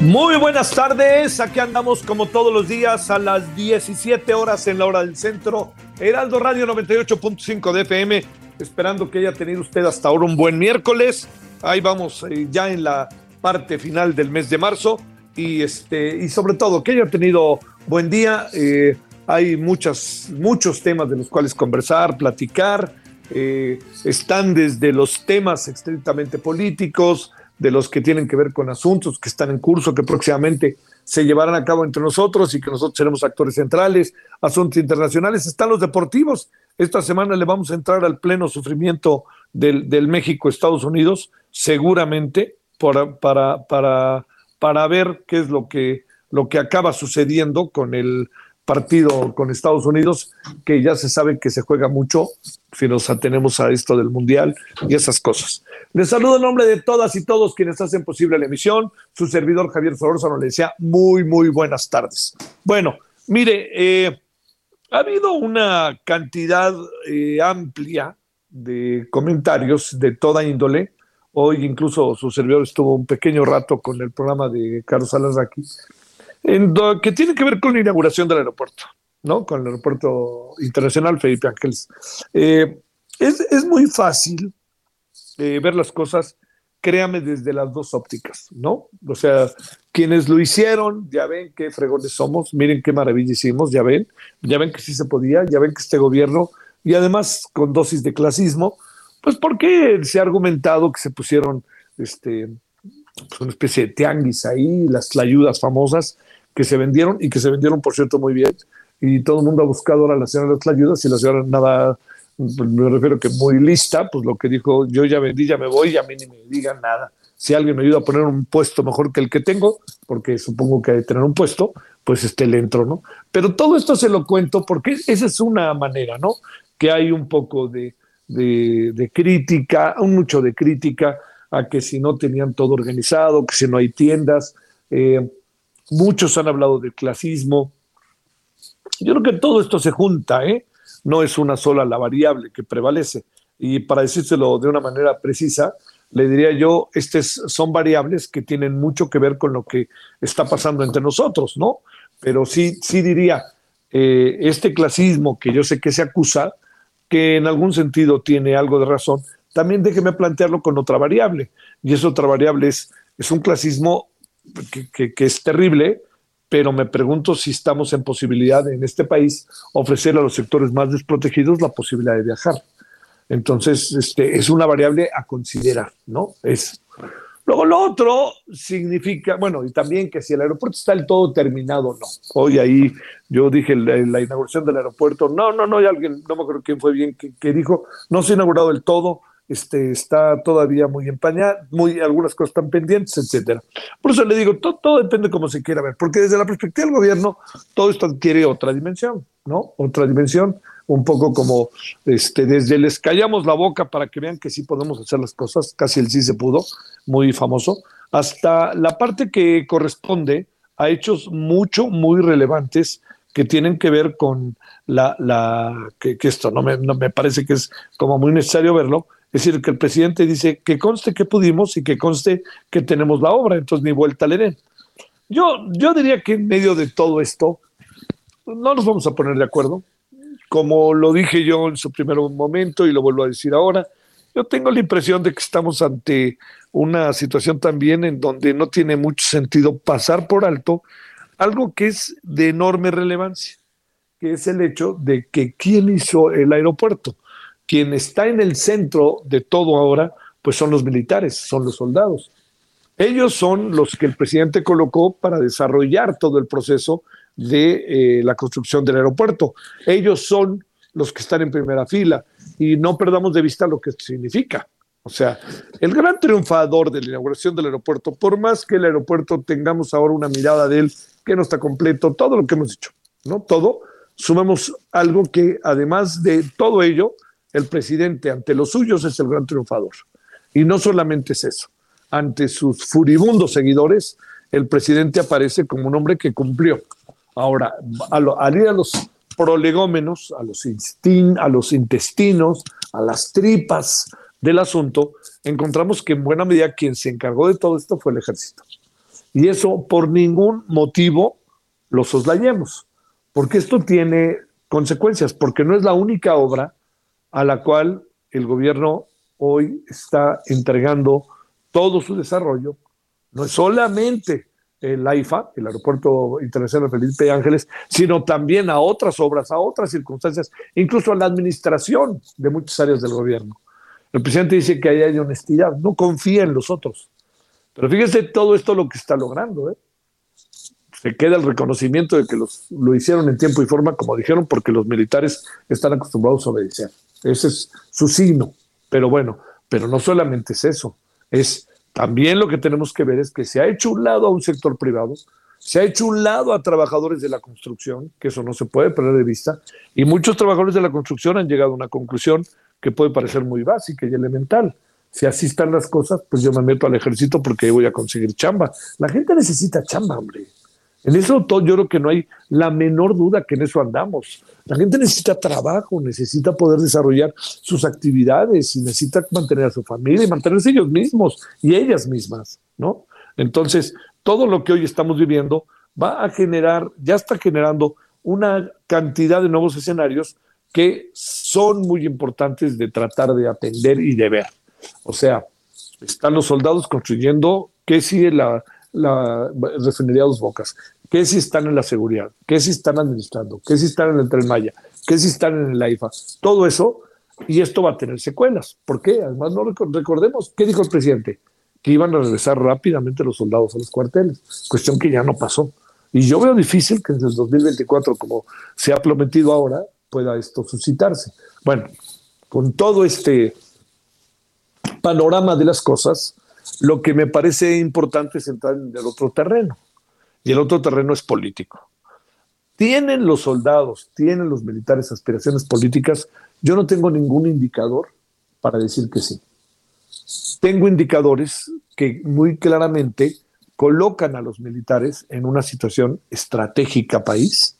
Muy buenas tardes, aquí andamos como todos los días a las 17 horas en la hora del centro, Heraldo Radio 98.5 de FM, esperando que haya tenido usted hasta ahora un buen miércoles, ahí vamos eh, ya en la parte final del mes de marzo y, este, y sobre todo que haya tenido buen día, eh, hay muchas, muchos temas de los cuales conversar, platicar, eh, están desde los temas estrictamente políticos, de los que tienen que ver con asuntos que están en curso, que próximamente se llevarán a cabo entre nosotros y que nosotros seremos actores centrales, asuntos internacionales, están los deportivos. Esta semana le vamos a entrar al pleno sufrimiento del, del México-Estados Unidos, seguramente, para, para, para, para ver qué es lo que, lo que acaba sucediendo con el partido con Estados Unidos, que ya se sabe que se juega mucho si nos atenemos a esto del Mundial y esas cosas. Les saludo en nombre de todas y todos quienes hacen posible la emisión. Su servidor Javier Solórzano le decía muy, muy buenas tardes. Bueno, mire, eh, ha habido una cantidad eh, amplia de comentarios de toda índole. Hoy incluso su servidor estuvo un pequeño rato con el programa de Carlos Alarraqui en que tiene que ver con la inauguración del aeropuerto, ¿no? Con el aeropuerto internacional Felipe Ángeles. Eh, es, es, muy fácil eh, ver las cosas, créame, desde las dos ópticas, ¿no? O sea, quienes lo hicieron, ya ven qué fregones somos, miren qué maravilla hicimos, ya ven, ya ven que sí se podía, ya ven que este gobierno, y además con dosis de clasismo, pues porque se ha argumentado que se pusieron este, pues una especie de tianguis ahí, las ayudas famosas, que se vendieron y que se vendieron, por cierto, muy bien. Y todo el mundo ha buscado ahora la señora de las ayudas y la señora nada, me refiero que muy lista, pues lo que dijo, yo ya vendí, ya me voy, y a mí ni me digan nada. Si alguien me ayuda a poner un puesto mejor que el que tengo, porque supongo que hay que tener un puesto, pues este le entro, ¿no? Pero todo esto se lo cuento porque esa es una manera, ¿no? Que hay un poco de, de, de crítica, un mucho de crítica a que si no tenían todo organizado, que si no hay tiendas. Eh, Muchos han hablado del clasismo. Yo creo que todo esto se junta, ¿eh? No es una sola la variable que prevalece. Y para decírselo de una manera precisa, le diría yo, estas son variables que tienen mucho que ver con lo que está pasando entre nosotros, ¿no? Pero sí, sí diría, eh, este clasismo que yo sé que se acusa, que en algún sentido tiene algo de razón, también déjeme plantearlo con otra variable. Y esa otra variable es, es un clasismo que, es terrible, pero me pregunto si estamos en posibilidad en este país ofrecer a los sectores más desprotegidos la posibilidad de viajar. Entonces, este, es una variable a considerar, ¿no? Es. Luego, lo otro significa, bueno, y también que si el aeropuerto está del todo terminado, no. Hoy ahí yo dije la, inauguración del aeropuerto, no, no, no, hay alguien, no me acuerdo quién fue bien, que, que dijo, no se ha inaugurado del todo, este, está todavía muy empañado, muy, algunas cosas están pendientes, etcétera. Por eso le digo, todo, todo depende de cómo se quiera ver, porque desde la perspectiva del gobierno, todo esto adquiere otra dimensión, ¿no? Otra dimensión, un poco como este, desde les callamos la boca para que vean que sí podemos hacer las cosas, casi el sí se pudo, muy famoso, hasta la parte que corresponde a hechos mucho, muy relevantes que tienen que ver con la, la que, que esto no me, no me parece que es como muy necesario verlo, es decir, que el presidente dice que conste que pudimos y que conste que tenemos la obra, entonces ni vuelta le den. Yo, yo diría que en medio de todo esto no nos vamos a poner de acuerdo. Como lo dije yo en su primer momento y lo vuelvo a decir ahora, Yo tengo la impresión de que estamos ante una situación también en donde no tiene mucho sentido pasar por alto algo que es de enorme relevancia, que es el hecho de que quién hizo el aeropuerto, quien está en el centro de todo ahora, pues son los militares, son los soldados. Ellos son los que el presidente colocó para desarrollar todo el proceso de eh, la construcción del aeropuerto. Ellos son los que están en primera fila y no perdamos de vista lo que significa. O sea, el gran triunfador de la inauguración del aeropuerto, por más que el aeropuerto tengamos ahora una mirada de él que no está completo, todo lo que hemos dicho, ¿no? Todo, sumamos algo que además de todo ello, el presidente ante los suyos es el gran triunfador. Y no solamente es eso, ante sus furibundos seguidores, el presidente aparece como un hombre que cumplió. Ahora, al ir a los prolegómenos, a los, a los intestinos, a las tripas del asunto, encontramos que en buena medida quien se encargó de todo esto fue el ejército. Y eso por ningún motivo lo soslayemos, porque esto tiene consecuencias, porque no es la única obra a la cual el gobierno hoy está entregando todo su desarrollo, no es solamente el AIFA, el Aeropuerto Internacional Felipe Ángeles, sino también a otras obras, a otras circunstancias, incluso a la administración de muchas áreas del gobierno. El presidente dice que ahí hay honestidad, no confía en los otros. Pero fíjese todo esto lo que está logrando. ¿eh? Se queda el reconocimiento de que los, lo hicieron en tiempo y forma, como dijeron, porque los militares están acostumbrados a obedecer. Ese es su signo. Pero bueno, pero no solamente es eso, es también lo que tenemos que ver es que se ha hecho un lado a un sector privado, se ha hecho un lado a trabajadores de la construcción, que eso no se puede perder de vista, y muchos trabajadores de la construcción han llegado a una conclusión que puede parecer muy básica y elemental. Si así están las cosas, pues yo me meto al ejército porque voy a conseguir chamba. La gente necesita chamba, hombre. En eso todo, yo creo que no hay la menor duda que en eso andamos. La gente necesita trabajo, necesita poder desarrollar sus actividades y necesita mantener a su familia y mantenerse ellos mismos y ellas mismas, ¿no? Entonces, todo lo que hoy estamos viviendo va a generar, ya está generando una cantidad de nuevos escenarios que son muy importantes de tratar de atender y de ver. O sea, están los soldados construyendo que si la, la refinería Dos Bocas, que si están en la seguridad, que si están administrando, que si están en el Tren Maya, que si están en el AIFA, todo eso, y esto va a tener secuelas. ¿Por qué? Además, no recordemos, ¿qué dijo el presidente? Que iban a regresar rápidamente los soldados a los cuarteles, cuestión que ya no pasó. Y yo veo difícil que en el 2024, como se ha prometido ahora, pueda esto suscitarse. Bueno, con todo este panorama de las cosas, lo que me parece importante es entrar en el otro terreno. Y el otro terreno es político. ¿Tienen los soldados, tienen los militares aspiraciones políticas? Yo no tengo ningún indicador para decir que sí. Tengo indicadores que muy claramente colocan a los militares en una situación estratégica país,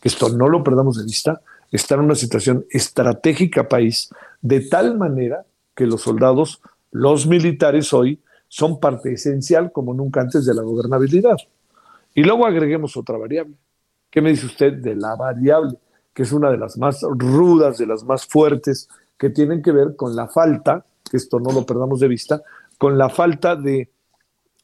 que esto no lo perdamos de vista, está en una situación estratégica país, de tal manera que los soldados, los militares hoy, son parte esencial como nunca antes de la gobernabilidad. Y luego agreguemos otra variable. ¿Qué me dice usted de la variable? Que es una de las más rudas, de las más fuertes, que tienen que ver con la falta, que esto no lo perdamos de vista, con la falta de,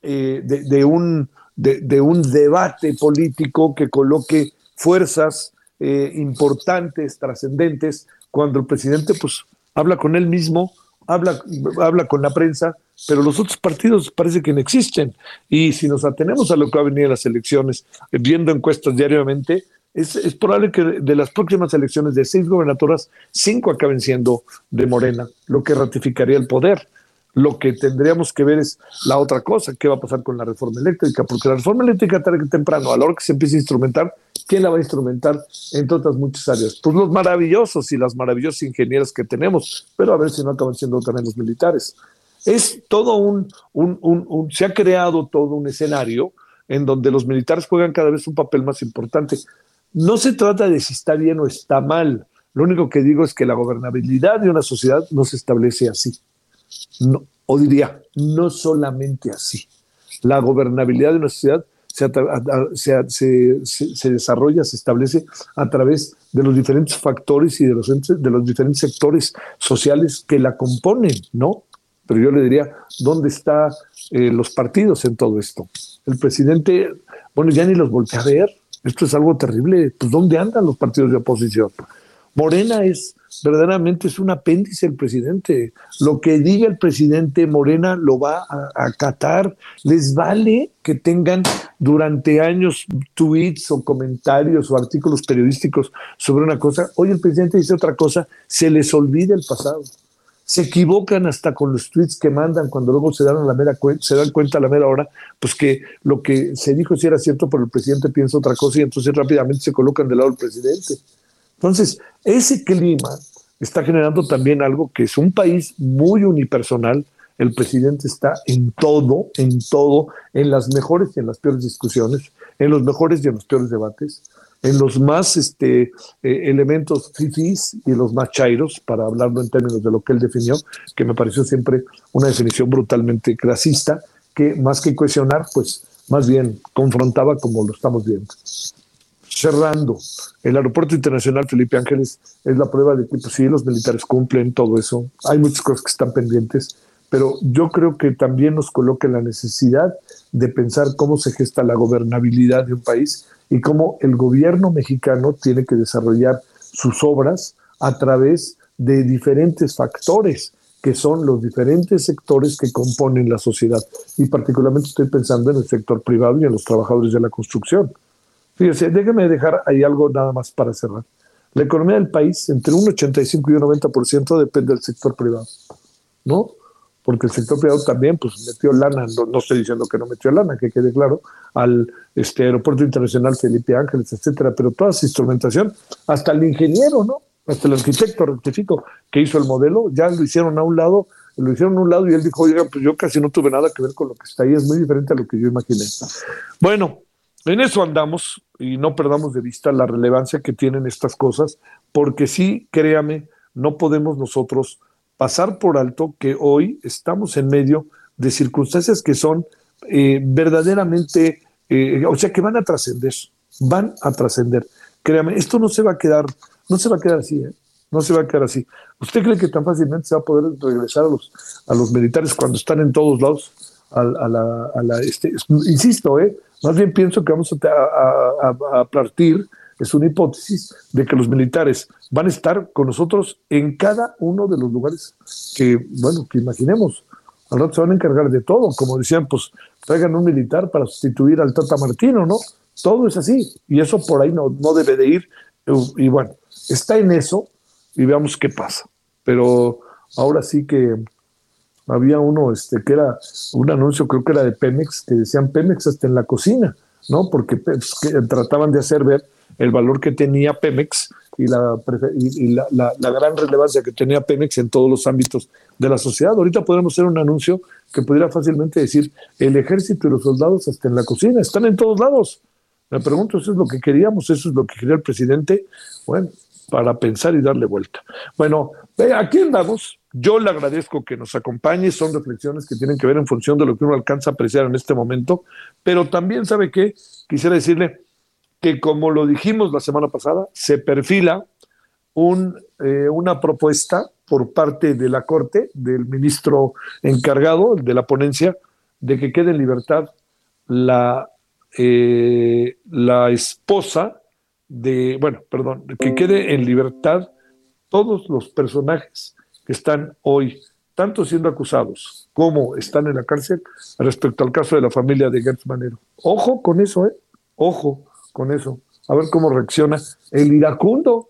eh, de, un, de, un debate político que coloque fuerzas eh, importantes, trascendentes, cuando el presidente pues habla con él mismo, habla, habla con la prensa, pero los otros partidos parece que no existen. Y si nos atenemos a lo que va a venir en las elecciones, eh, viendo encuestas diariamente, es, es, probable que de las próximas elecciones de seis gobernaturas, cinco acaben siendo de Morena, lo que ratificaría el poder. Lo que tendríamos que ver es la otra cosa, qué va a pasar con la reforma eléctrica, porque la reforma eléctrica tarde que temprano, a la hora que se empiece a instrumentar, ¿quién la va a instrumentar? Entre otras muchas áreas. Pues los maravillosos y las maravillosas ingenieras que tenemos, pero a ver si no acaban siendo también los militares. Es todo un, un, un, se ha creado todo un escenario en donde los militares juegan cada vez un papel más importante. No se trata de si está bien o está mal. Lo único que digo es que la gobernabilidad de una sociedad no se establece así no, o diría, no solamente así. La gobernabilidad de una sociedad se, se, desarrolla, se establece a través de los diferentes factores y de los, de los diferentes sectores sociales que la componen, ¿no? Pero yo le diría, ¿dónde están eh, los partidos en todo esto? El presidente, bueno, ya ni los voltea a ver. Esto es algo terrible. Pues, ¿dónde andan los partidos de oposición? Morena es verdaderamente es un apéndice el presidente. Lo que diga el presidente Morena lo va a acatar. Les vale que tengan durante años tweets o comentarios o artículos periodísticos sobre una cosa. Hoy el presidente dice otra cosa, se les olvida el pasado. Se equivocan hasta con los tweets que mandan cuando luego se dan, la mera se dan cuenta a la mera hora, pues que lo que se dijo sí era cierto, pero el presidente piensa otra cosa y entonces rápidamente se colocan del lado del presidente. Entonces, ese clima está generando también algo que es un país muy unipersonal. El presidente está en todo, en todo, en las mejores y en las peores discusiones, en los mejores y en los peores debates, en los más este, eh, elementos fifís y los más chairos, para hablarlo en términos de lo que él definió, que me pareció siempre una definición brutalmente clasista, que más que cuestionar, pues más bien confrontaba como lo estamos viendo cerrando. El aeropuerto internacional Felipe Ángeles es la prueba de que pues, sí, los militares cumplen todo eso. Hay muchas cosas que están pendientes, pero yo creo que también nos coloca la necesidad de pensar cómo se gesta la gobernabilidad de un país y cómo el gobierno mexicano tiene que desarrollar sus obras a través de diferentes factores que son los diferentes sectores que componen la sociedad. Y particularmente estoy pensando en el sector privado y en los trabajadores de la construcción. Fíjese, déjeme dejar ahí algo nada más para cerrar. La economía del país, entre un 85 y un 90% depende del sector privado, ¿no? Porque el sector privado también pues, metió lana, no, estoy diciendo que no metió lana, que quede claro, al este, Aeropuerto Internacional Felipe Ángeles, etcétera, pero toda esa instrumentación, hasta el ingeniero, ¿no? Hasta el arquitecto, rectifico, que hizo el modelo, ya lo hicieron a un lado, lo hicieron a un lado y él dijo, oiga, pues yo casi no tuve nada que ver con lo que está ahí, es muy diferente a lo que yo imaginé. Bueno, en eso andamos y no perdamos de vista la relevancia que tienen estas cosas, porque sí, créame, no podemos nosotros pasar por alto que hoy estamos en medio de circunstancias que son eh, verdaderamente, eh, o sea, que van a trascender, van a trascender. Créame, esto no se va a quedar, no se va a quedar así, ¿eh? no se va a quedar así. ¿Usted cree que tan fácilmente se va a poder regresar a los, a los militares cuando están en todos lados? A, la, a la este, insisto, ¿eh? Más bien pienso que vamos a, partir, es una hipótesis, de que los militares van a estar con nosotros en cada uno de los lugares que, bueno, que imaginemos. Al rato se van a encargar de todo, como decían, pues traigan un militar para sustituir al Tata Martino, ¿no? Todo es así, y eso por ahí no, no debe de ir. Y bueno, está en eso y veamos qué pasa. Pero ahora sí que había uno este, que era un anuncio, creo que era de Pemex, que decían Pemex hasta en la cocina, ¿no? Porque pues, trataban de hacer ver el valor que tenía Pemex y, la, y, la, la, gran relevancia que tenía Pemex en todos los ámbitos de la sociedad. Ahorita podemos hacer un anuncio que pudiera fácilmente decir, el ejército y los soldados hasta en la cocina, están en todos lados. Me pregunto, ¿eso es lo que queríamos? ¿Eso es lo que quería el presidente? Bueno, para pensar y darle vuelta. Bueno, aquí andamos. Yo le agradezco que nos acompañe. Son reflexiones que tienen que ver en función de lo que uno alcanza a apreciar en este momento. Pero también, ¿sabe qué? Quisiera decirle que, como lo dijimos la semana pasada, se perfila un, eh, una propuesta por parte de la Corte, del ministro encargado de la ponencia, de que quede en libertad la, eh, la esposa de, bueno, perdón, que quede en libertad todos los personajes que están hoy tanto siendo acusados como están en la cárcel respecto al caso de la familia de Gertz Manero. Ojo con eso, ¿eh? Ojo con eso. A ver cómo reacciona el iracundo,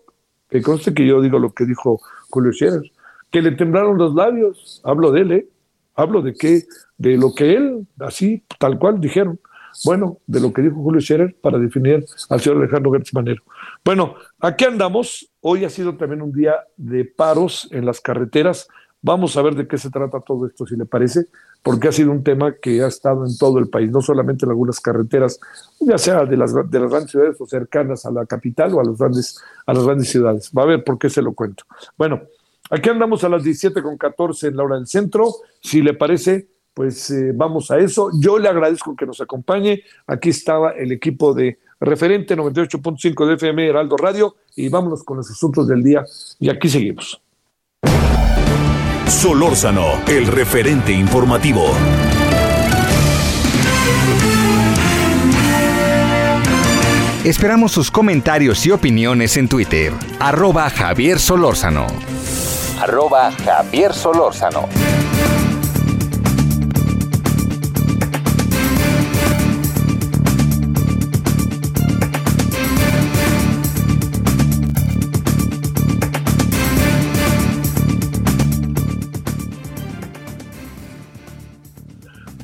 que conste que yo digo lo que dijo Julio Scherer, que le temblaron los labios. Hablo de él, ¿eh? Hablo de qué, de lo que él, así, tal cual dijeron bueno, de lo que dijo Julio Scherer para definir al señor Alejandro Gertz Manero. Bueno, aquí andamos. Hoy ha sido también un día de paros en las carreteras. Vamos a ver de qué se trata todo esto, si le parece, porque ha sido un tema que ha estado en todo el país, no solamente en algunas carreteras, ya sea de las, de las grandes ciudades o cercanas a la capital o a, los grandes, a las grandes ciudades. Va a ver por qué se lo cuento. Bueno, aquí andamos a las 17 con 14 en la hora del centro. Si le parece, pues eh, vamos a eso. Yo le agradezco que nos acompañe. Aquí estaba el equipo de referente 98.5 de FM Heraldo Radio y vámonos con los asuntos del día y aquí seguimos. Solórzano, el referente informativo. Esperamos sus comentarios y opiniones en Twitter. Arroba Javier Solórzano. Arroba Javier Solórzano.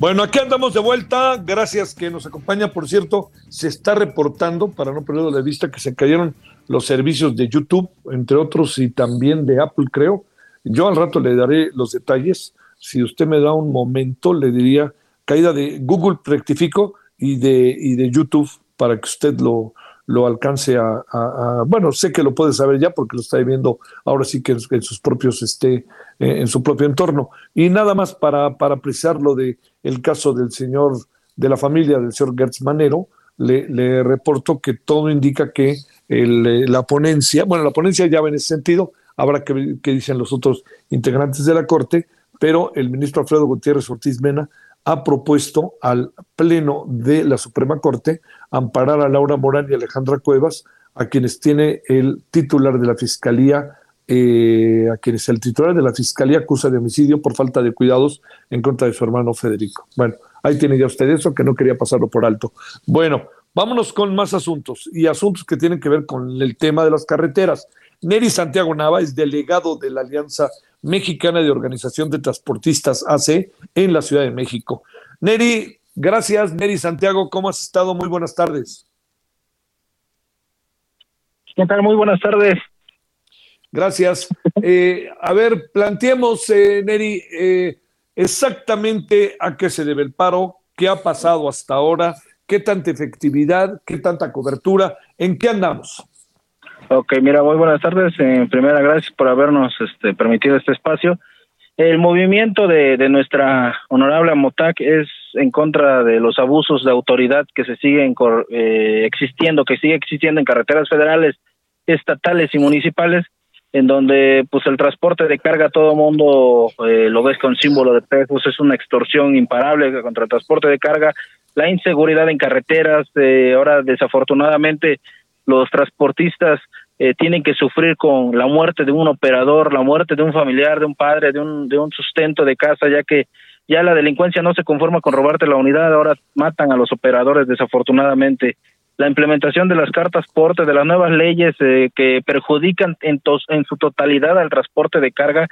Bueno, aquí andamos de vuelta. Gracias que nos acompaña. Por cierto, se está reportando, para no perderlo de vista, que se cayeron los servicios de YouTube, entre otros, y también de Apple, creo. Yo al rato le daré los detalles. Si usted me da un momento, le diría caída de Google, rectifico, y de, y de YouTube, para que usted lo, lo alcance a, Bueno, sé que lo puede saber ya porque lo está viendo ahora sí que en, sus propios, este, en su propio entorno. Y nada más para, para apreciar lo de el caso del señor, de la familia del señor Gertz Manero, le, reporto que todo indica que el, la ponencia, bueno, la ponencia ya va en ese sentido, habrá que ver qué dicen los otros integrantes de la Corte, pero el ministro Alfredo Gutiérrez Ortiz Mena ha propuesto al Pleno de la Suprema Corte amparar a Laura Morán y Alejandra Cuevas, a quienes tiene el titular de la Fiscalía eh, a quienes el titular de la Fiscalía acusa de homicidio por falta de cuidados en contra de su hermano Federico. Bueno, ahí tiene ya usted eso, que no quería pasarlo por alto. Bueno, vámonos con más asuntos y asuntos que tienen que ver con el tema de las carreteras. Neri Santiago Nava es delegado de la Alianza Mexicana de Organización de Transportistas AC en la Ciudad de México. Neri, gracias. Neri Santiago, ¿cómo has estado? Muy buenas tardes. ¿Qué tal? Muy buenas tardes. Gracias. Eh, a ver, planteemos, eh, Neri, eh, exactamente a qué se debe el paro, qué ha pasado hasta ahora, qué tanta efectividad, qué tanta cobertura, en qué andamos. Ok, mira, muy buenas tardes. En primera, gracias por habernos este, permitido este espacio. El movimiento de, de nuestra honorable Motac es en contra de los abusos de autoridad que se siguen eh, existiendo, que sigue existiendo en carreteras federales, estatales y municipales en donde pues el transporte de carga todo mundo eh, lo ves con símbolo de pesos, es una extorsión imparable contra el transporte de carga, la inseguridad en carreteras, eh, ahora desafortunadamente los transportistas eh, tienen que sufrir con la muerte de un operador, la muerte de un familiar, de un padre, de un, de un sustento de casa, ya que ya la delincuencia no se conforma con robarte la unidad, ahora matan a los operadores desafortunadamente la implementación de las cartas porte, de las nuevas leyes eh, que perjudican en, en su totalidad al transporte de carga,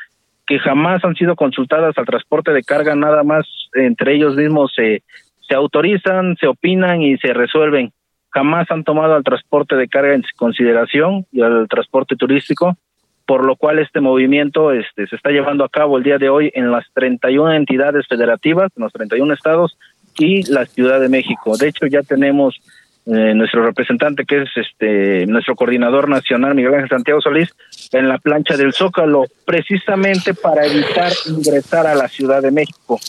que jamás han sido consultadas al transporte de carga, nada más entre ellos mismos se, se autorizan, se opinan y se resuelven. Jamás han tomado al transporte de carga en consideración y al transporte turístico, por lo cual este movimiento este, se está llevando a cabo el día de hoy en las 31 entidades federativas, en los 31 estados y la Ciudad de México. De hecho, ya tenemos eh, nuestro representante, que es este nuestro coordinador nacional, Miguel Ángel Santiago Solís, en la plancha del Zócalo, precisamente para evitar ingresar a la Ciudad de México,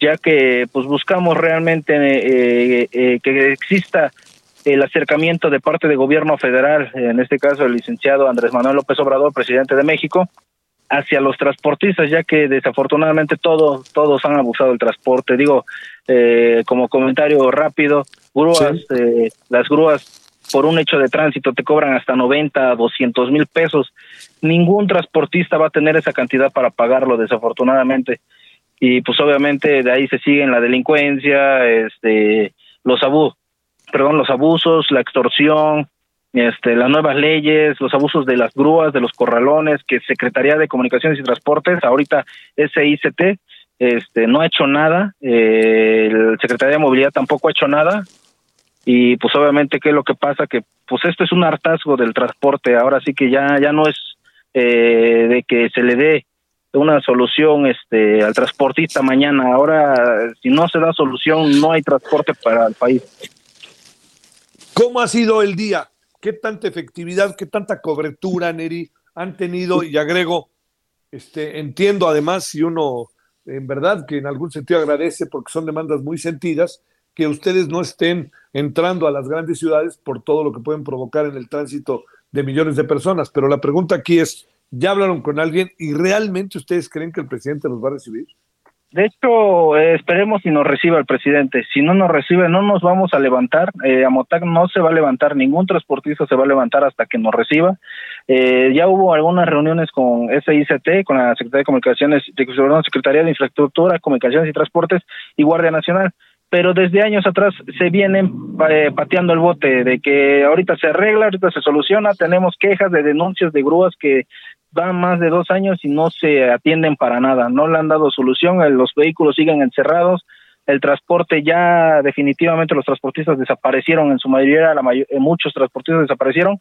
ya que pues buscamos realmente eh, eh, que exista el acercamiento de parte del gobierno federal, en este caso el licenciado Andrés Manuel López Obrador, presidente de México, hacia los transportistas, ya que desafortunadamente todos todos han abusado del transporte. Digo, eh, como comentario rápido, grúas, eh, las grúas por un hecho de tránsito te cobran hasta 90, 200 mil pesos. Ningún transportista va a tener esa cantidad para pagarlo, desafortunadamente. Y pues obviamente de ahí se siguen la delincuencia, este, los abusos, perdón, los abusos, la extorsión, este, las nuevas leyes, los abusos de las grúas, de los corralones, que Secretaría de Comunicaciones y Transportes, ahorita SICT, este, no ha hecho nada, eh, el Secretaría de Movilidad tampoco ha hecho nada, y pues obviamente qué es lo que pasa, que pues esto es un hartazgo del transporte, ahora sí que ya, ya no es eh, de que se le dé una solución este al transportista mañana, ahora si no se da solución no hay transporte para el país. ¿Cómo ha sido el día? ¿Qué tanta efectividad, qué tanta cobertura, Neri, han tenido? Y agrego, este, entiendo además, si uno en verdad que en algún sentido agradece porque son demandas muy sentidas, que ustedes no estén entrando a las grandes ciudades por todo lo que pueden provocar en el tránsito de millones de personas. Pero la pregunta aquí es, ¿ya hablaron con alguien y realmente ustedes creen que el presidente los va a recibir? De hecho, eh, esperemos si nos reciba el presidente. Si no nos recibe, no nos vamos a levantar. Eh, Amotac no se va a levantar, ningún transportista se va a levantar hasta que nos reciba. Eh, ya hubo algunas reuniones con SICT, con la Secretaría de Comunicaciones, Secretaría de Infraestructura, Comunicaciones y Transportes y Guardia Nacional pero desde años atrás se vienen eh, pateando el bote de que ahorita se arregla, ahorita se soluciona, tenemos quejas de denuncias de grúas que van más de dos años y no se atienden para nada, no le han dado solución, los vehículos siguen encerrados, el transporte ya definitivamente los transportistas desaparecieron en su mayoría, la eh, muchos transportistas desaparecieron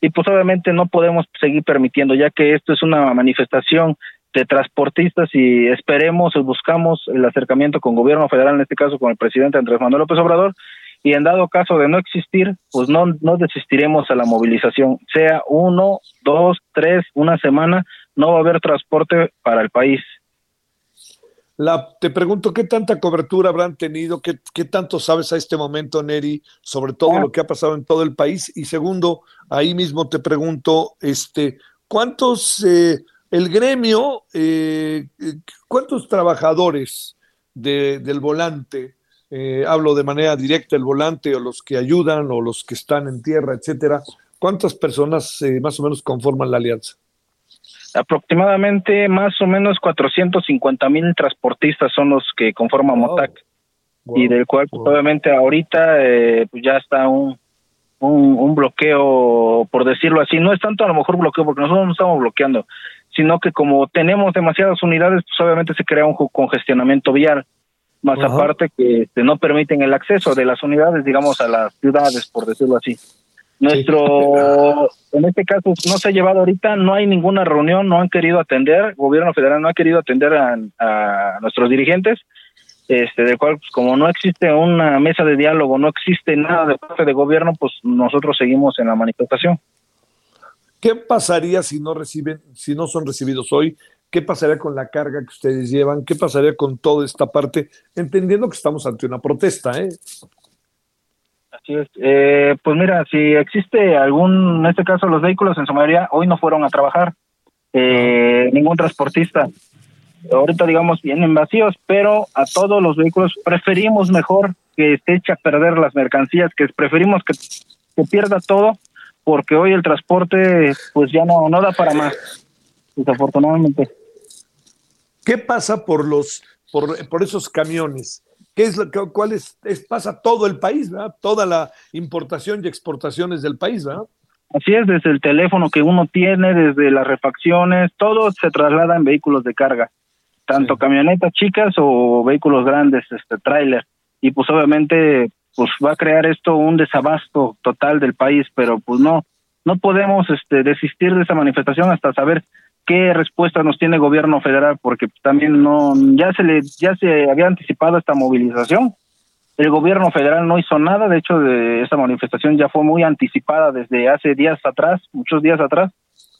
y pues obviamente no podemos seguir permitiendo ya que esto es una manifestación de transportistas y esperemos y buscamos el acercamiento con gobierno federal, en este caso con el presidente Andrés Manuel López Obrador, y en dado caso de no existir, pues no, no desistiremos a la movilización, sea uno, dos, tres, una semana, no va a haber transporte para el país. La, te pregunto, ¿qué tanta cobertura habrán tenido? ¿Qué, qué tanto sabes a este momento, Neri, sobre todo ah. lo que ha pasado en todo el país? Y segundo, ahí mismo te pregunto, este, ¿cuántos... Eh, el gremio, eh, ¿cuántos trabajadores del volante, eh, hablo de manera directa el volante o los que ayudan o los que están en tierra, etcétera, cuántas personas eh, más o menos conforman la alianza? Aproximadamente más o menos 450 mil transportistas son los que conforman MOTAC. Y del cual obviamente ahorita pues ya está un, un, un, bloqueo, por decirlo así. No es tanto a lo mejor bloqueo, porque nosotros no estamos bloqueando, sino que como tenemos demasiadas unidades, pues obviamente se crea un congestionamiento vial, más aparte que este, no permiten el acceso de las unidades, digamos, a las ciudades, por decirlo así. Nuestro, en este caso, no se ha llevado ahorita, no hay ninguna reunión, no han querido atender, el gobierno federal no ha querido atender a, nuestros dirigentes, este, del cual, pues, como no existe una mesa de diálogo, no existe nada de parte de gobierno, pues nosotros seguimos en la manifestación. ¿Qué pasaría si no reciben, si no son recibidos hoy? ¿Qué pasaría con la carga que ustedes llevan? ¿Qué pasaría con toda esta parte? Entendiendo que estamos ante una protesta, ¿eh? Así es. Eh, pues mira, si existe algún, en este caso los vehículos en su mayoría hoy no fueron a trabajar, eh, ningún transportista. Ahorita digamos vienen vacíos, pero a todos los vehículos preferimos mejor que se eche a perder las mercancías, que preferimos que, que pierda todo porque hoy el transporte pues ya no, no da para más, desafortunadamente. ¿Qué pasa por los por, por esos camiones? ¿Qué es lo que cuál es, pasa todo el país, ¿verdad? Toda la importación y exportaciones del país, ¿verdad? Así es, desde el teléfono que uno tiene, desde las refacciones, todo se traslada en vehículos de carga, tanto camionetas chicas o vehículos grandes, este tráiler. Y pues obviamente pues va a crear esto un desabasto total del país, pero pues no, no podemos este, desistir de esa manifestación hasta saber qué respuesta nos tiene el gobierno federal, porque también no, ya se le, ya se había anticipado esta movilización. El gobierno federal no hizo nada, de hecho, de esa manifestación ya fue muy anticipada desde hace días atrás, muchos días atrás,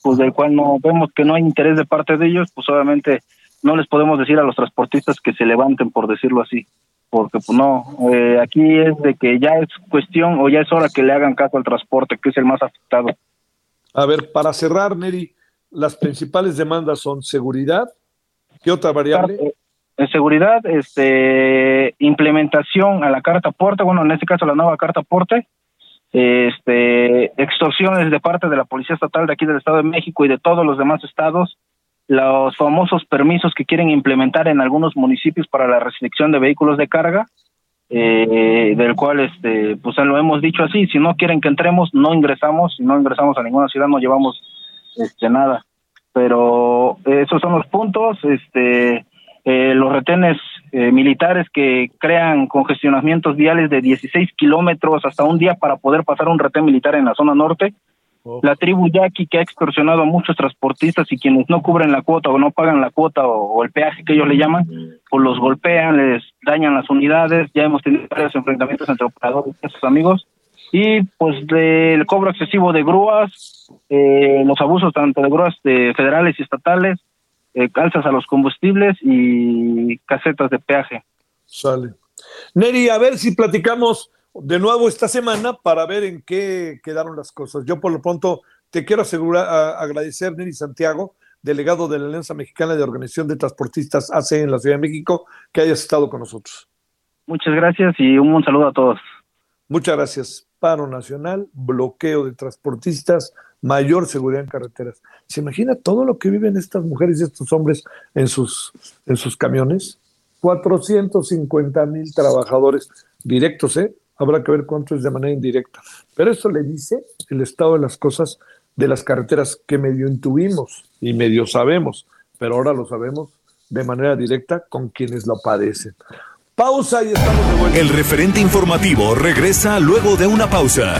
pues del cual no vemos que no hay interés de parte de ellos, pues obviamente no les podemos decir a los transportistas que se levanten, por decirlo así porque pues no, eh, aquí es de que ya es cuestión o ya es hora que le hagan caso al transporte, que es el más afectado. A ver, para cerrar, Neri, las principales demandas son seguridad, ¿qué otra variable? En eh, seguridad, este, implementación a la carta porte, bueno, en este caso la nueva carta porte, este, extorsiones de parte de la Policía Estatal de aquí del Estado de México y de todos los demás estados, los famosos permisos que quieren implementar en algunos municipios para la restricción de vehículos de carga, eh, del cual este pues lo hemos dicho así, si no quieren que entremos, no ingresamos, si no ingresamos a ninguna ciudad no llevamos este nada. Pero esos son los puntos, este eh, los retenes eh, militares que crean congestionamientos viales de 16 kilómetros hasta un día para poder pasar un retén militar en la zona norte, la tribu yaqui que ha extorsionado a muchos transportistas y quienes no cubren la cuota o no pagan la cuota o, el peaje que ellos le llaman, pues los golpean, les dañan las unidades. Ya hemos tenido varios enfrentamientos entre operadores y sus amigos. Y pues del cobro excesivo de grúas, eh, los abusos tanto de grúas de federales y estatales, eh, calzas a los combustibles y casetas de peaje. Sale. Neri, a ver si platicamos de nuevo esta semana para ver en qué quedaron las cosas. Yo por lo pronto te quiero asegurar, agradecer, Neri Santiago, delegado de la Alianza Mexicana de Organización de Transportistas AC en la Ciudad de México, que hayas estado con nosotros. Muchas gracias y un, saludo a todos. Muchas gracias. Paro nacional, bloqueo de transportistas, mayor seguridad en carreteras. ¿Se imagina todo lo que viven estas mujeres y estos hombres en sus, en sus camiones? 450 mil trabajadores directos, ¿eh? Habrá que ver cuánto es de manera indirecta. Pero eso le dice el estado de las cosas de las carreteras que medio intuvimos y medio sabemos, pero ahora lo sabemos de manera directa con quienes lo padecen. Pausa y estamos de vuelta. El referente informativo regresa luego de una pausa.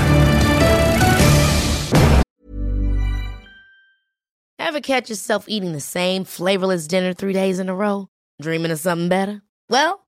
Ever catch yourself eating the same flavorless dinner three days in a row? Dreaming of something better? Well,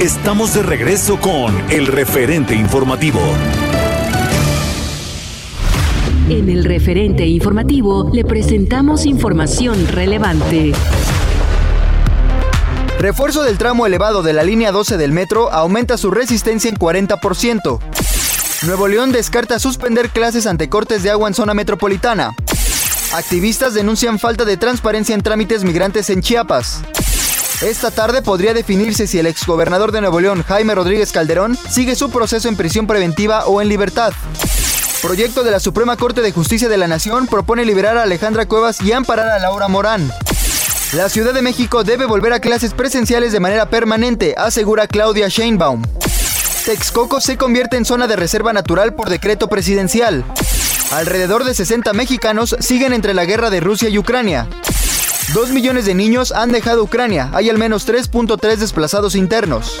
Estamos de regreso con el referente informativo. En el referente informativo le presentamos información relevante. Refuerzo del tramo elevado de la línea 12 del metro aumenta su resistencia en 40%. Nuevo León descarta suspender clases ante cortes de agua en zona metropolitana. Activistas denuncian falta de transparencia en trámites migrantes en Chiapas. Esta tarde podría definirse si el exgobernador de Nuevo León, Jaime Rodríguez Calderón, sigue su proceso en prisión preventiva o en libertad. Proyecto de la Suprema Corte de Justicia de la Nación propone liberar a Alejandra Cuevas y amparar a Laura Morán. La Ciudad de México debe volver a clases presenciales de manera permanente, asegura Claudia Sheinbaum. Texcoco se convierte en zona de reserva natural por decreto presidencial. Alrededor de 60 mexicanos siguen entre la guerra de Rusia y Ucrania. Dos millones de niños han dejado Ucrania. Hay al menos 3.3 desplazados internos.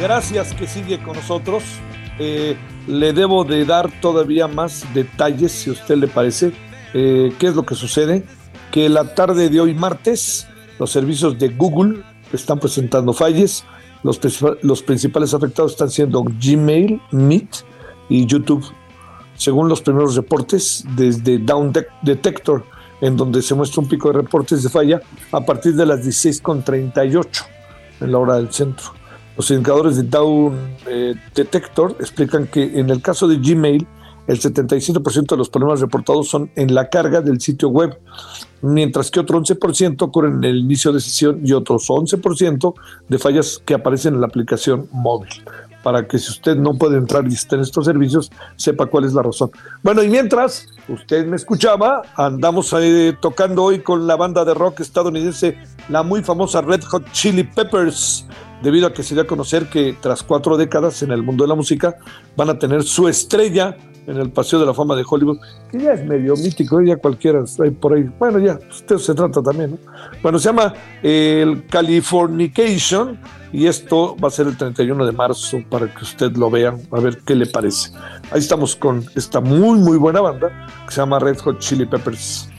Gracias que sigue con nosotros. Eh, le debo de dar todavía más detalles, si a usted le parece, eh, qué es lo que sucede. Que la tarde de hoy martes, los servicios de Google están presentando falles. Los, los principales afectados están siendo Gmail, Meet y YouTube. Según los primeros reportes desde Down Detector, en donde se muestra un pico de reportes de falla a partir de las 16.38 en la hora del centro. Los indicadores de Down eh, Detector explican que en el caso de Gmail, el 77% de los problemas reportados son en la carga del sitio web, mientras que otro 11% ocurren en el inicio de sesión y otros 11% de fallas que aparecen en la aplicación móvil. Para que si usted no puede entrar y está en estos servicios, sepa cuál es la razón. Bueno, y mientras usted me escuchaba, andamos tocando hoy con la banda de rock estadounidense, la muy famosa Red Hot Chili Peppers debido a que se dio a conocer que tras cuatro décadas en el mundo de la música van a tener su estrella en el Paseo de la Fama de Hollywood, que ya es medio mítico, ya cualquiera hay por ahí. Bueno, ya, usted se trata también, ¿no? Bueno, se llama el Californication y esto va a ser el 31 de marzo para que usted lo vea, a ver qué le parece. Ahí estamos con esta muy, muy buena banda que se llama Red Hot Chili Peppers.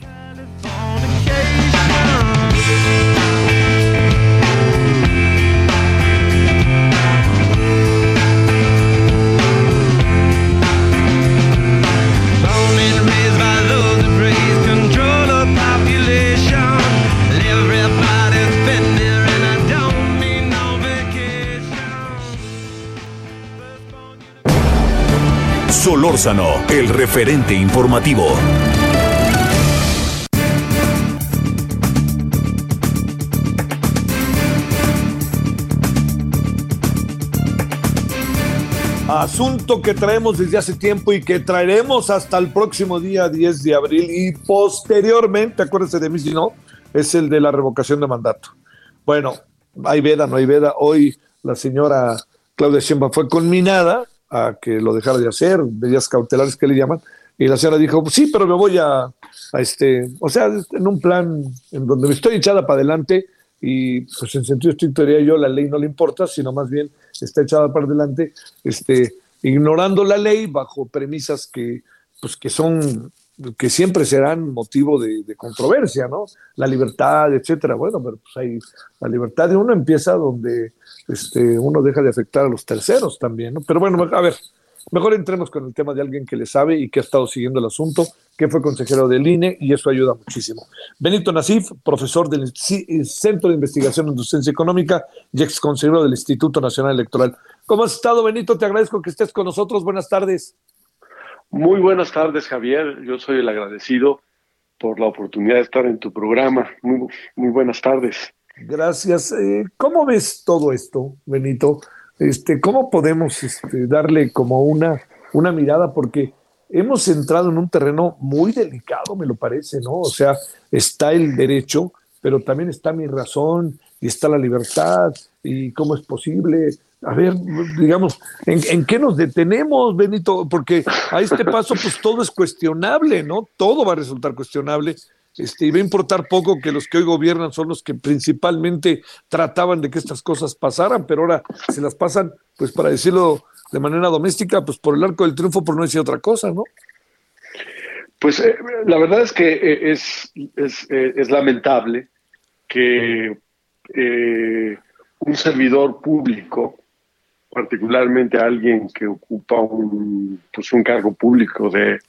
Solórzano, el referente informativo. Asunto que traemos desde hace tiempo y que traeremos hasta el próximo día 10 de abril y posteriormente, acuérdense de mí si no, es el de la revocación de mandato. Bueno, hay veda, no hay veda. Hoy la señora Claudia Sheinbaum fue conminada a que lo dejara de hacer, medidas cautelares que le llaman, y la señora dijo, sí, pero me voy a, este, o sea, en un plan en donde me estoy echada para adelante y pues en sentido estricto diría yo, la ley no le importa, sino más bien está echada para adelante, este, ignorando la ley bajo premisas que, pues, que son que siempre serán motivo de, controversia, ¿no? La libertad, etcétera. Bueno, pero pues hay la libertad de uno empieza donde este, uno deja de afectar a los terceros también, ¿no? Pero bueno, a ver, mejor entremos con el tema de alguien que le sabe y que ha estado siguiendo el asunto, que fue consejero del INE y eso ayuda muchísimo. Benito Nasif, profesor del Centro de Investigación en Docencia Económica y ex consejero del Instituto Nacional Electoral. ¿Cómo has estado, Benito? Te agradezco que estés con nosotros. Buenas tardes. Muy buenas tardes, Javier. Yo soy el agradecido por la oportunidad de estar en tu programa. Muy, buenas tardes. Gracias. Eh, ¿Cómo ves todo esto, Benito? Este, ¿Cómo podemos este, darle como una, una mirada? Porque hemos entrado en un terreno muy delicado, me lo parece, ¿no? O sea, está el derecho, pero también está mi razón y está la libertad y cómo es posible a ver, digamos, ¿en, qué nos detenemos, Benito? Porque a este paso, pues todo es cuestionable, ¿no? Todo va a resultar cuestionable. Este, y va a importar poco que los que hoy gobiernan son los que principalmente trataban de que estas cosas pasaran, pero ahora se las pasan, pues para decirlo de manera doméstica, pues por el arco del triunfo, por no decir otra cosa, ¿no? Pues eh, la verdad es que eh, es, es, eh, es lamentable que un servidor público particularmente alguien que ocupa un, pues un cargo público de,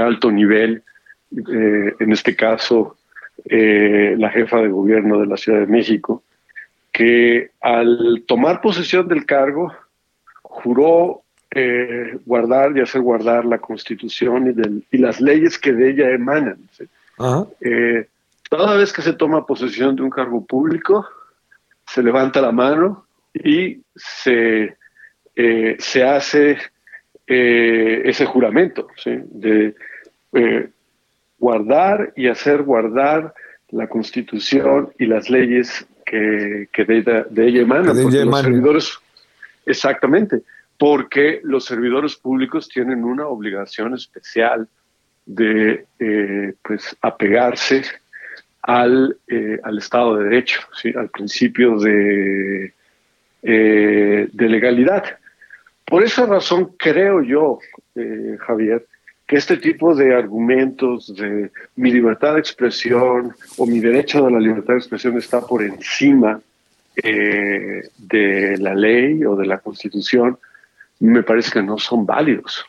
alto nivel, eh, en este caso eh, la jefa de gobierno de la Ciudad de México, que al tomar posesión del cargo juró eh, guardar y hacer guardar la Constitución y, y, las leyes que de ella emanan. toda vez que se toma posesión de un cargo público, se levanta la mano y se, eh, se hace eh, ese juramento de eh, guardar y hacer guardar la constitución y las leyes que, de, ella emanan. los servidores, exactamente, porque los servidores públicos tienen una obligación especial de pues apegarse al, al Estado de Derecho, ¿sí? al principio de eh, de legalidad. Por esa razón creo yo, eh, Javier, que este tipo de argumentos de mi libertad de expresión o mi derecho a la libertad de expresión está por encima eh, de la ley o de la constitución, me parece que no son válidos.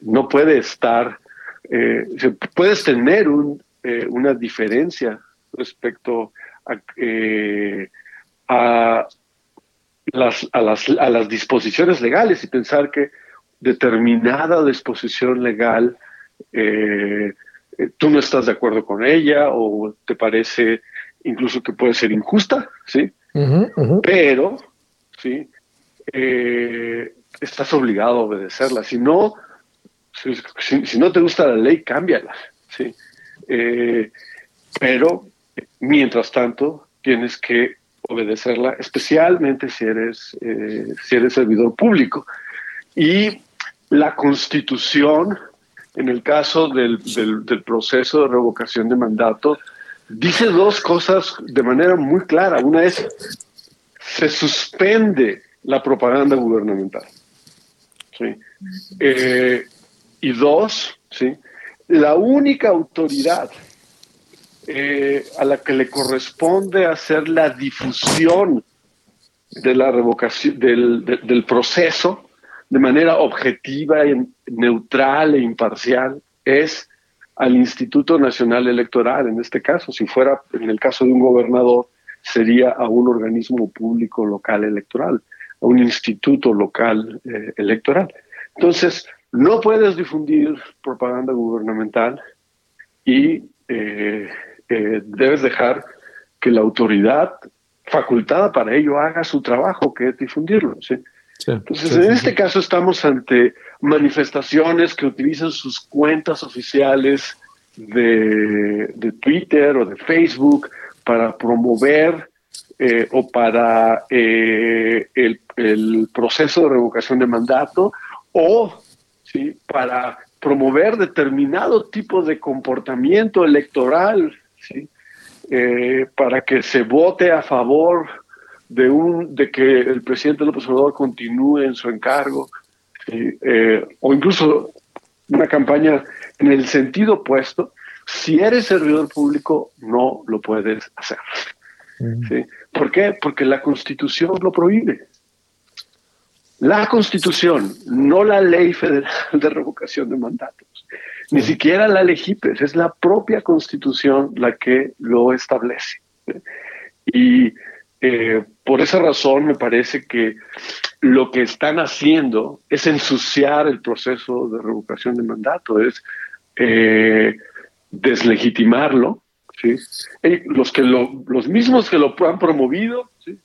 no puede estar, puedes tener un, una diferencia respecto a las, a, las, a las disposiciones legales y pensar que determinada disposición legal eh, eh, tú no estás de acuerdo con ella o te parece incluso que puede ser injusta, ¿sí? Pero, ¿sí? Eh, estás obligado a obedecerla. Si no, si, no te gusta la ley, cámbiala, ¿sí? pero, mientras tanto, tienes que obedecerla, especialmente si eres, eh, si eres servidor público. Y la constitución, en el caso del, del, proceso de revocación de mandato, dice dos cosas de manera muy clara. Una es, se suspende la propaganda gubernamental. ¿sí? Eh, y dos, ¿sí? la única autoridad eh, a la que le corresponde hacer la difusión de la revocación del, proceso de manera objetiva, neutral e imparcial es al Instituto Nacional Electoral, en este caso, si fuera en el caso de un gobernador, sería a un organismo público local electoral, a un instituto local eh, electoral. Entonces, no puedes difundir propaganda gubernamental y eh, eh, debes dejar que la autoridad facultada para ello haga su trabajo, que es difundirlo. ¿sí? Entonces, en este caso estamos ante manifestaciones que utilizan sus cuentas oficiales de, Twitter o de Facebook para promover eh, o para el, el, proceso de revocación de mandato o ¿sí? para promover determinado tipo de comportamiento electoral, ¿sí? Eh, para que se vote a favor de un de que el presidente López Obrador continúe en su encargo, eh, o incluso una campaña en el sentido opuesto, si eres servidor público no lo puedes hacer. ¿sí? ¿Por qué? Porque la Constitución lo prohíbe. La Constitución, no la Ley Federal de Revocación de Mandatos, ni siquiera la ley es la propia Constitución la que lo establece. Y eh, por esa razón me parece que lo que están haciendo es ensuciar el proceso de revocación de mandato, es eh, deslegitimarlo. ¿sí? los, que los mismos que lo han promovido ¿sí?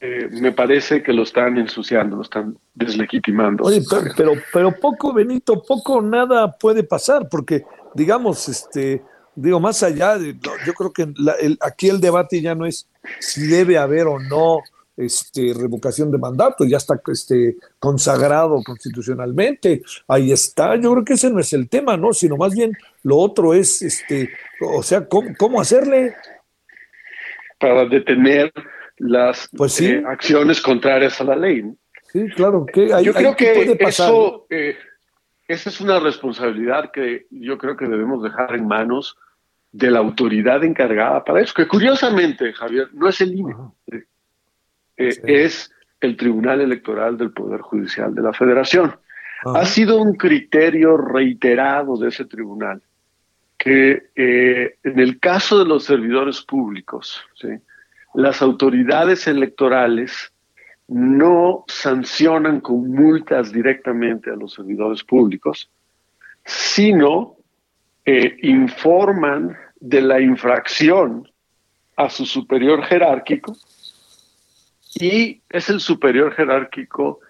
Eh, me parece que lo están ensuciando, lo están deslegitimando. Oye, pero, pero, poco, Benito, poco nada puede pasar, porque, digamos, este, digo, más allá de, yo creo que aquí el debate ya no es si debe haber o no este, revocación de mandato, ya está este, consagrado constitucionalmente, ahí está, yo creo que ese no es el tema, ¿no? Sino más bien lo otro es, este, o sea, ¿cómo, cómo hacerle? Para detener las pues eh, acciones contrarias a la ley. Sí, claro. que yo creo que eso, eh, esa es una responsabilidad que yo creo que debemos dejar en manos de la autoridad encargada para eso, que curiosamente, Javier, no es el INE, eh, es el Tribunal Electoral del Poder Judicial de la Federación. Ha sido un criterio reiterado de ese tribunal que en el caso de los servidores públicos, ¿sí? Las autoridades electorales no sancionan con multas directamente a los servidores públicos, sino eh, informan de la infracción a su superior jerárquico y es el superior jerárquico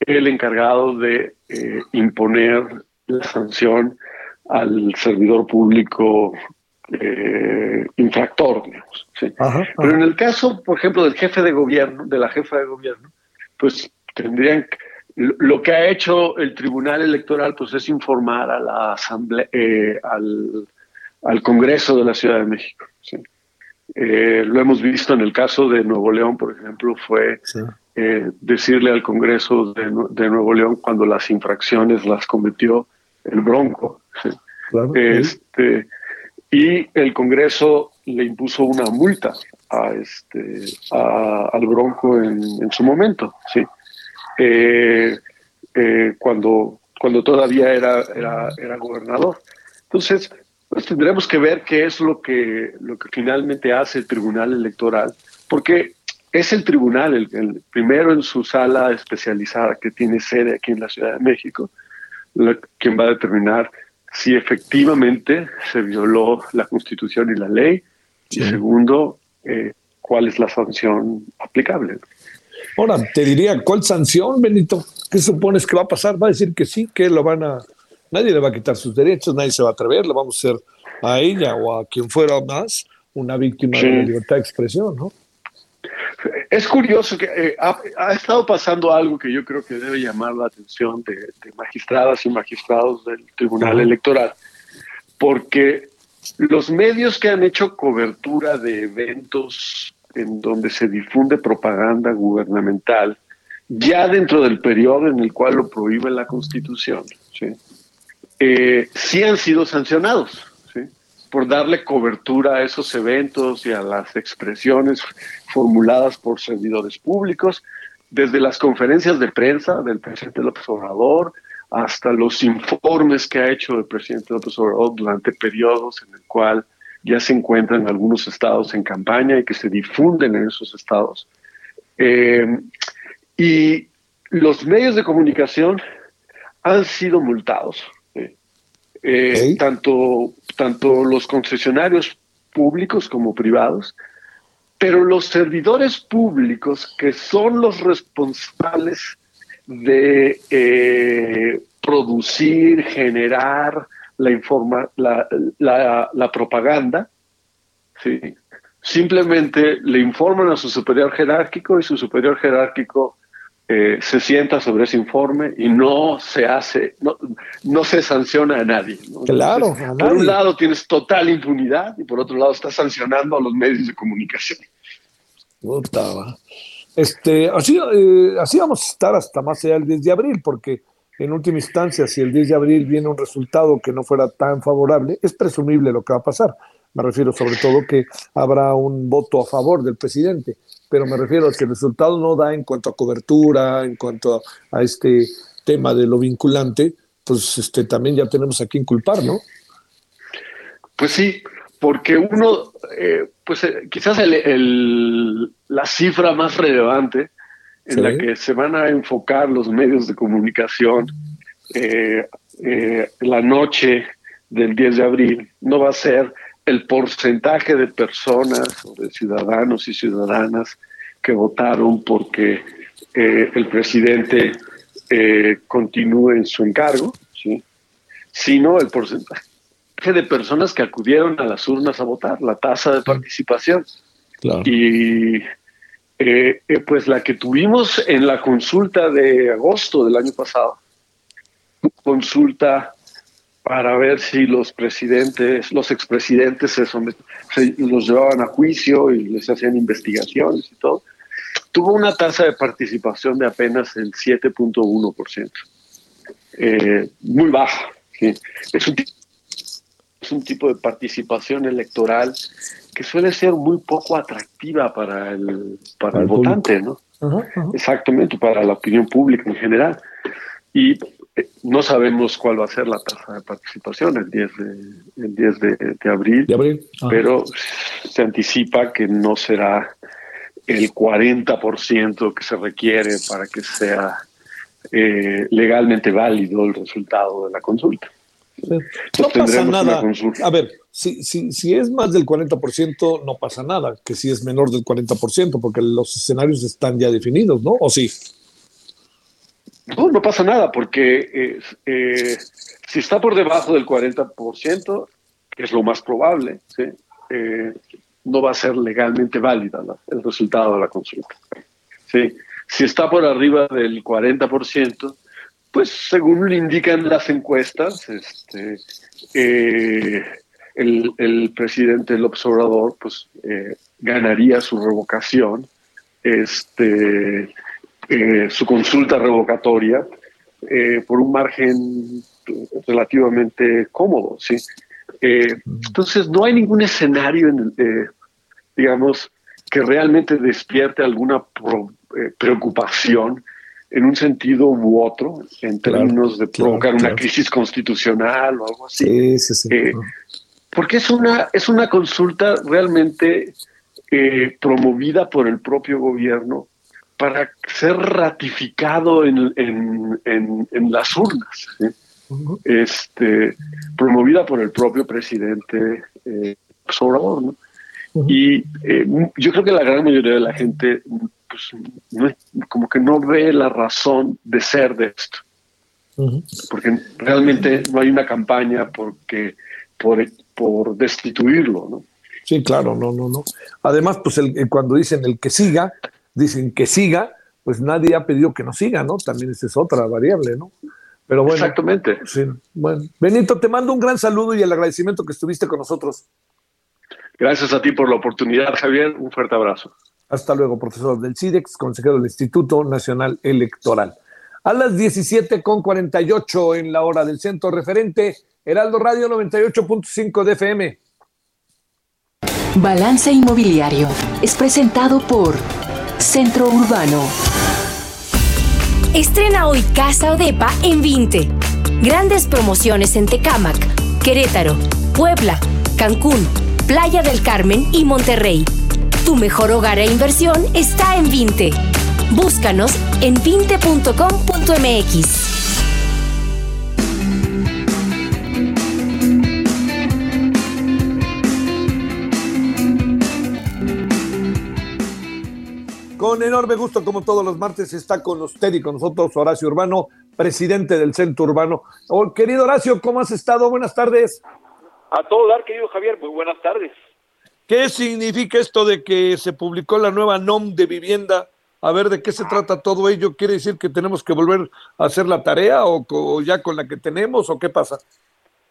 el encargado de eh, imponer la sanción al servidor público eh, infractor, digamos. Pero en el caso, por ejemplo, del jefe de gobierno, de la jefa de gobierno, pues tendrían lo que ha hecho el Tribunal Electoral, pues es informar a la asamblea, eh, al, Congreso de la Ciudad de México. Eh, lo hemos visto en el caso de Nuevo León, por ejemplo, fue eh, decirle al Congreso de, Nuevo León cuando las infracciones las cometió el Bronco. este, y el Congreso le impuso una multa a este al Bronco en, su momento, sí, eh, eh, cuando cuando todavía era, era, era gobernador. Entonces, pues tendremos que ver qué es lo que lo que finalmente hace el Tribunal Electoral, porque es el tribunal el, primero en su sala especializada que tiene sede aquí en la Ciudad de México, quien va a determinar si efectivamente se violó la Constitución y la ley, y segundo, eh, cuál es la sanción aplicable. Ahora, te diría, ¿cuál sanción, Benito? ¿Qué supones que va a pasar? Va a decir que sí, que lo van a... Nadie le va a quitar sus derechos, nadie se va a atrever, le vamos a hacer a ella o a quien fuera más una víctima de la libertad de expresión, ¿no? Es curioso que eh, ha, estado pasando algo que yo creo que debe llamar la atención de, magistradas y magistrados del Tribunal Electoral, porque los medios que han hecho cobertura de eventos en donde se difunde propaganda gubernamental, ya dentro del periodo en el cual lo prohíbe la Constitución, sí, eh, sí han sido sancionados por darle cobertura a esos eventos y a las expresiones formuladas por servidores públicos, desde las conferencias de prensa del presidente López Obrador hasta los informes que ha hecho el presidente López Obrador durante periodos en el cual ya se encuentran algunos estados en campaña y que se difunden en esos estados. Eh, y los medios de comunicación han sido multados. Eh, tanto, tanto los concesionarios públicos como privados, pero los servidores públicos que son los responsables de eh, producir, generar la, informa, la, la, propaganda, ¿sí? simplemente le informan a su superior jerárquico y su superior jerárquico eh, se sienta sobre ese informe y no se hace, no, no se sanciona a nadie. Claro, Por un lado tienes total impunidad y por otro lado estás sancionando a los medios de comunicación. Este, así, eh, así vamos a estar hasta más allá del 10 de abril, porque en última instancia, si el 10 de abril viene un resultado que no fuera tan favorable, es presumible lo que va a pasar. Me refiero sobre todo que habrá un voto a favor del presidente, pero me refiero a que el resultado no da en cuanto a cobertura, en cuanto a, este tema de lo vinculante, pues este, también ya tenemos a quien culpar, ¿no? Pues sí, porque uno, eh, pues eh, quizás el, la cifra más relevante en la que se van a enfocar los medios de comunicación eh, la noche del 10 de abril no va a ser el porcentaje de personas o de ciudadanos y ciudadanas que votaron porque eh, el presidente eh, continúe en su encargo, ¿sí? sino el porcentaje de personas que acudieron a las urnas a votar, la tasa de participación. Y eh, pues la que tuvimos en la consulta de agosto del año pasado, consulta para ver si los presidentes, los expresidentes se, los llevaban a juicio y les hacían investigaciones y todo, tuvo una tasa de participación de apenas el 7.1%. Eh, muy baja. Es, un, es un tipo de participación electoral que suele ser muy poco atractiva para el, para el, votante, ¿no? Exactamente, para la opinión pública en general. Y no sabemos cuál va a ser la tasa de participación el 10 de, el 10 de, abril, pero se anticipa que no será el 40% que se requiere para que sea eh, legalmente válido el resultado de la consulta. no pasa nada. A ver, si, si, si es más del 40%, no pasa nada, que si es menor del 40%, porque los escenarios están ya definidos, ¿no? ¿O sí? No, no pasa nada, porque eh, eh, si está por debajo del 40%, que es lo más probable, eh, no va a ser legalmente válida el resultado de la consulta. ¿sí? Si está por arriba del 40%, pues según le indican las encuestas, este, el, el, presidente del observador pues, ganaría su revocación. Este, eh, su consulta revocatoria eh, por un margen relativamente cómodo, ¿sí? Eh, entonces, no hay ningún escenario, en digamos, que realmente despierte alguna preocupación en un sentido u otro, en términos de provocar una crisis constitucional o algo así. Sí, sí, sí. porque es una, es una consulta realmente promovida por el propio gobierno para ser ratificado en, en, las urnas, este, promovida por el propio presidente eh, Obrador. Y eh, yo creo que la gran mayoría de la gente pues, como que no ve la razón de ser de esto. Porque realmente no hay una campaña porque, por, por destituirlo, ¿no? Sí, claro, no, no, no. Además, pues el, cuando dicen el que siga, dicen que siga, pues nadie ha pedido que no siga, ¿no? También esa es otra variable, ¿no? Pero bueno. Exactamente. Sí, bueno. Benito, te mando un gran saludo y el agradecimiento que estuviste con nosotros. Gracias a ti por la oportunidad, Javier. Un fuerte abrazo. Hasta luego, profesor del CIDEX, consejero del Instituto Nacional Electoral. A las 17 con 48 en la hora del centro referente, Heraldo Radio 98.5 de FM. Balance Inmobiliario es presentado por Centro Urbano. Estrena hoy Casa Odepa en 20. Grandes promociones en Tecámac, Querétaro, Puebla, Cancún, Playa del Carmen y Monterrey. Tu mejor hogar e inversión está en 20. Búscanos en 20.com.mx. Con enorme gusto, como todos los martes, está con usted y con nosotros Horacio Urbano, presidente del Centro Urbano. Oh, querido Horacio, ¿cómo has estado? Buenas tardes. A todo dar, querido Javier, muy buenas tardes. ¿Qué significa esto de que se publicó la nueva NOM de vivienda? A ver, ¿de qué se trata todo ello? ¿Quiere decir que tenemos que volver a hacer la tarea o, o ya con la que tenemos o qué pasa?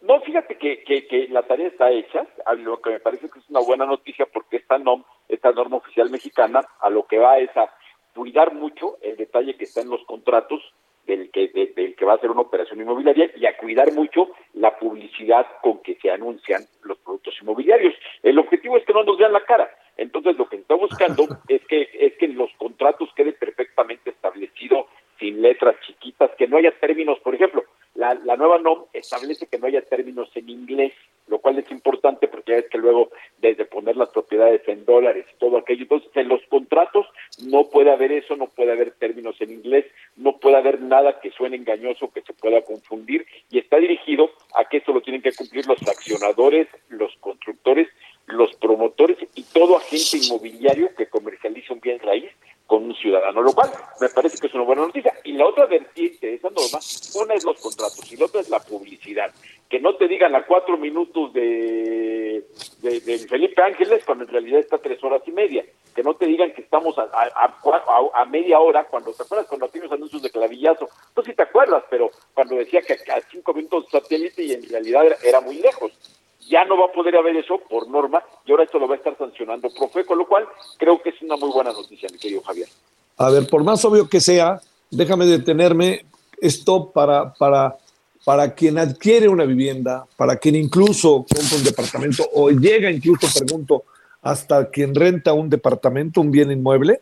No, fíjate que, que, que, la tarea está hecha, a lo que me parece que es una buena noticia porque esta NOM, esta norma oficial mexicana, a lo que va es a cuidar mucho el detalle que está en los contratos del que, del que va a hacer una operación inmobiliaria y a cuidar mucho la publicidad con que se anuncian los productos inmobiliarios. El objetivo es que no nos vean la cara. Entonces lo que está buscando es que, es que los contratos quede perfectamente establecido sin letras chiquitas, que no haya términos, por ejemplo, la, la nueva NOM establece que no haya términos en inglés, lo cual es importante porque ya es que luego desde poner las propiedades en dólares y todo aquello, entonces en los contratos no puede haber eso, no puede haber términos en inglés, no puede haber nada que suene engañoso, que se pueda confundir y está dirigido a que eso lo tienen que cumplir los accionadores, los constructores, los promotores y todo agente inmobiliario que comercializa un bien raíz con un ciudadano, lo cual me parece que es una buena noticia. Y la otra vertiente de esa norma, una es los contratos y la otra es la publicidad. Que no te digan a cuatro minutos de, de, Felipe Ángeles cuando en realidad está tres horas y media. Que no te digan que estamos a, media hora cuando te acuerdas cuando tienes anuncios de clavillazo. Tú sí te acuerdas, pero cuando decía que a cinco minutos satélite y en realidad era muy lejos ya no va a poder haber eso por norma y ahora esto lo va a estar sancionando Profe, con lo cual creo que es una muy buena noticia, mi querido Javier. A ver, por más obvio que sea, déjame detenerme esto para, para, para quien adquiere una vivienda, para quien incluso compra un departamento o llega incluso, pregunto, hasta quien renta un departamento, un bien inmueble.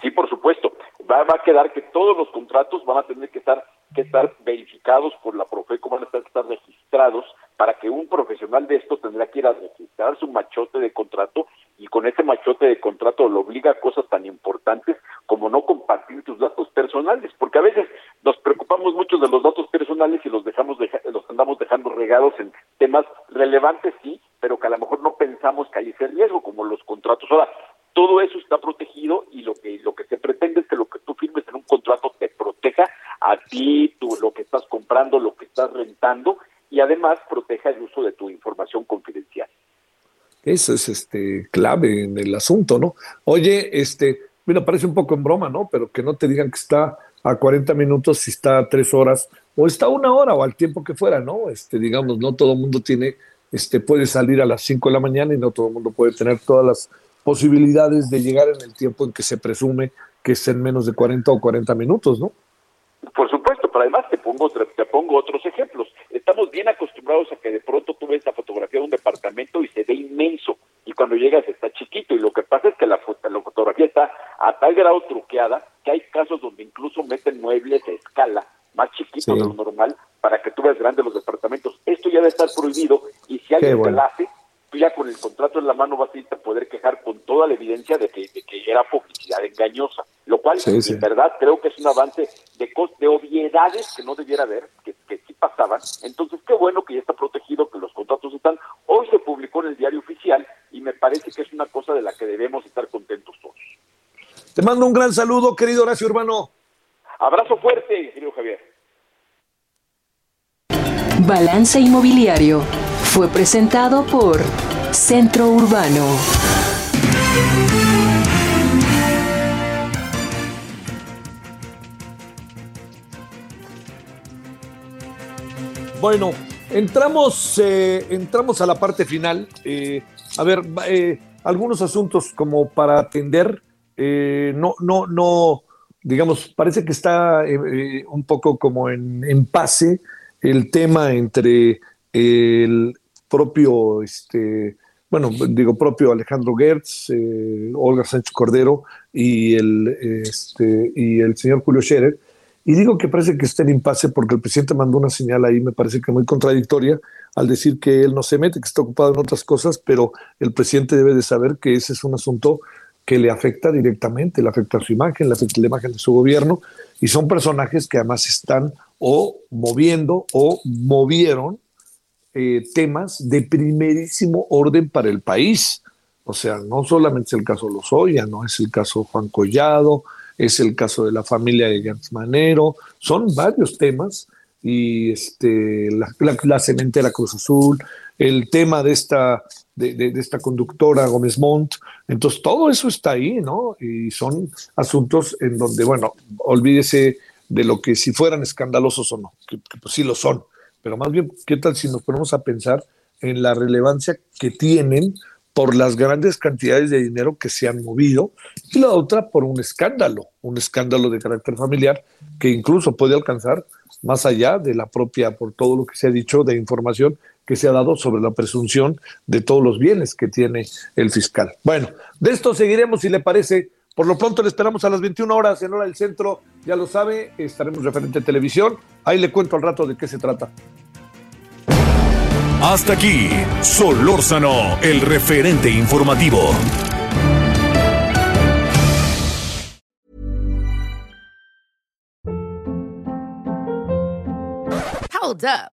Sí, por supuesto. Va, va a quedar que todos los contratos van a tener que estar que estar verificados por la Profeco, van a estar, estar registrados para que un profesional de esto tendrá que ir a registrar su machote de contrato y con ese machote de contrato lo obliga a cosas tan importantes como no compartir tus datos personales, porque a veces nos preocupamos mucho de los datos personales y los dejamos los andamos dejando regados en temas relevantes sí, pero que a lo mejor no pensamos que hay ese riesgo como los contratos. Ahora, todo eso está protegido y lo que lo que se pretende es que lo que tú firmes en un contrato te proteja a ti, tú, lo que estás comprando, lo que estás rentando y además proteja el uso de tu información confidencial. Eso es este clave en el asunto, ¿no? Oye, este, mira, parece un poco en broma, ¿no? Pero que no te digan que está a 40 minutos si está a 3 horas o está a una hora o al tiempo que fuera, ¿no? Este, digamos, no todo el mundo tiene, este, puede salir a las 5 de la mañana y no todo el mundo puede tener todas las posibilidades de llegar en el tiempo en que se presume que es en menos de 40 o 40 minutos, ¿no? Por supuesto, pero además te pongo, te pongo otros ejemplos. Estamos bien acostumbrados a que de pronto tú ves la fotografía de un departamento y se ve inmenso, y cuando llegas está chiquito, y lo que pasa es que la, fotografía está a tal grado truqueada que hay casos donde incluso meten muebles a escala, más chiquitos de lo normal, para que tú veas grandes los departamentos. Esto ya debe estar prohibido, y si alguien te lo hace, tú ya con el contrato en la mano vas a poder quejar con toda la evidencia de que, era publicidad engañosa, lo cual en verdad creo que es un avance de, de que no debiera haber, que, sí pasaban. Entonces, qué bueno que ya está protegido, que los contratos están. Hoy se publicó en el diario oficial y me parece que es una cosa de la que debemos estar contentos todos. Te mando un gran saludo, querido Horacio Urbano. Abrazo fuerte, querido Javier. Balance Inmobiliario fue presentado por Centro Urbano. Bueno, entramos, eh, entramos a la parte final. Eh, a ver, eh, algunos asuntos como para atender. no, no, no, digamos, parece que está un poco como en, pase el tema entre el propio, este, bueno, digo propio Alejandro Gertz, Olga Sánchez Cordero y el, este, y el señor Julio Scherer. Y digo que parece que está en impasse porque el presidente mandó una señal ahí, me parece que muy contradictoria, al decir que él no se mete, que está ocupado en otras cosas, pero el presidente debe de saber que ese es un asunto que le afecta directamente, le afecta a su imagen, le afecta la imagen de su gobierno, y son personajes que además están o moviendo o movieron eh, temas de primerísimo orden para el país. O sea, no solamente es el caso Lozoya, no es el caso Juan Collado, es el caso de la familia de Gantz Manero, son varios temas y este, la, cementera Cruz Azul, el tema de esta, de, esta conductora Gómez Montt. Entonces, todo eso está ahí, ¿no? Y son asuntos en donde, bueno, olvídese de lo que si fueran escandalosos o no, que, pues sí lo son, pero más bien, ¿qué tal si nos ponemos a pensar en la relevancia que tienen por las grandes cantidades de dinero que se han movido y la otra por un escándalo, un escándalo de carácter familiar que incluso puede alcanzar más allá de la propia, por todo lo que se ha dicho de información que se ha dado sobre la presunción de todos los bienes que tiene el fiscal. Bueno, de esto seguiremos si le parece. Por lo pronto le esperamos a las 21 horas en hora del centro, ya lo sabe, estaremos referente a televisión. Ahí le cuento al rato de qué se trata. Hasta aquí, Solórzano, el referente informativo. Hold up.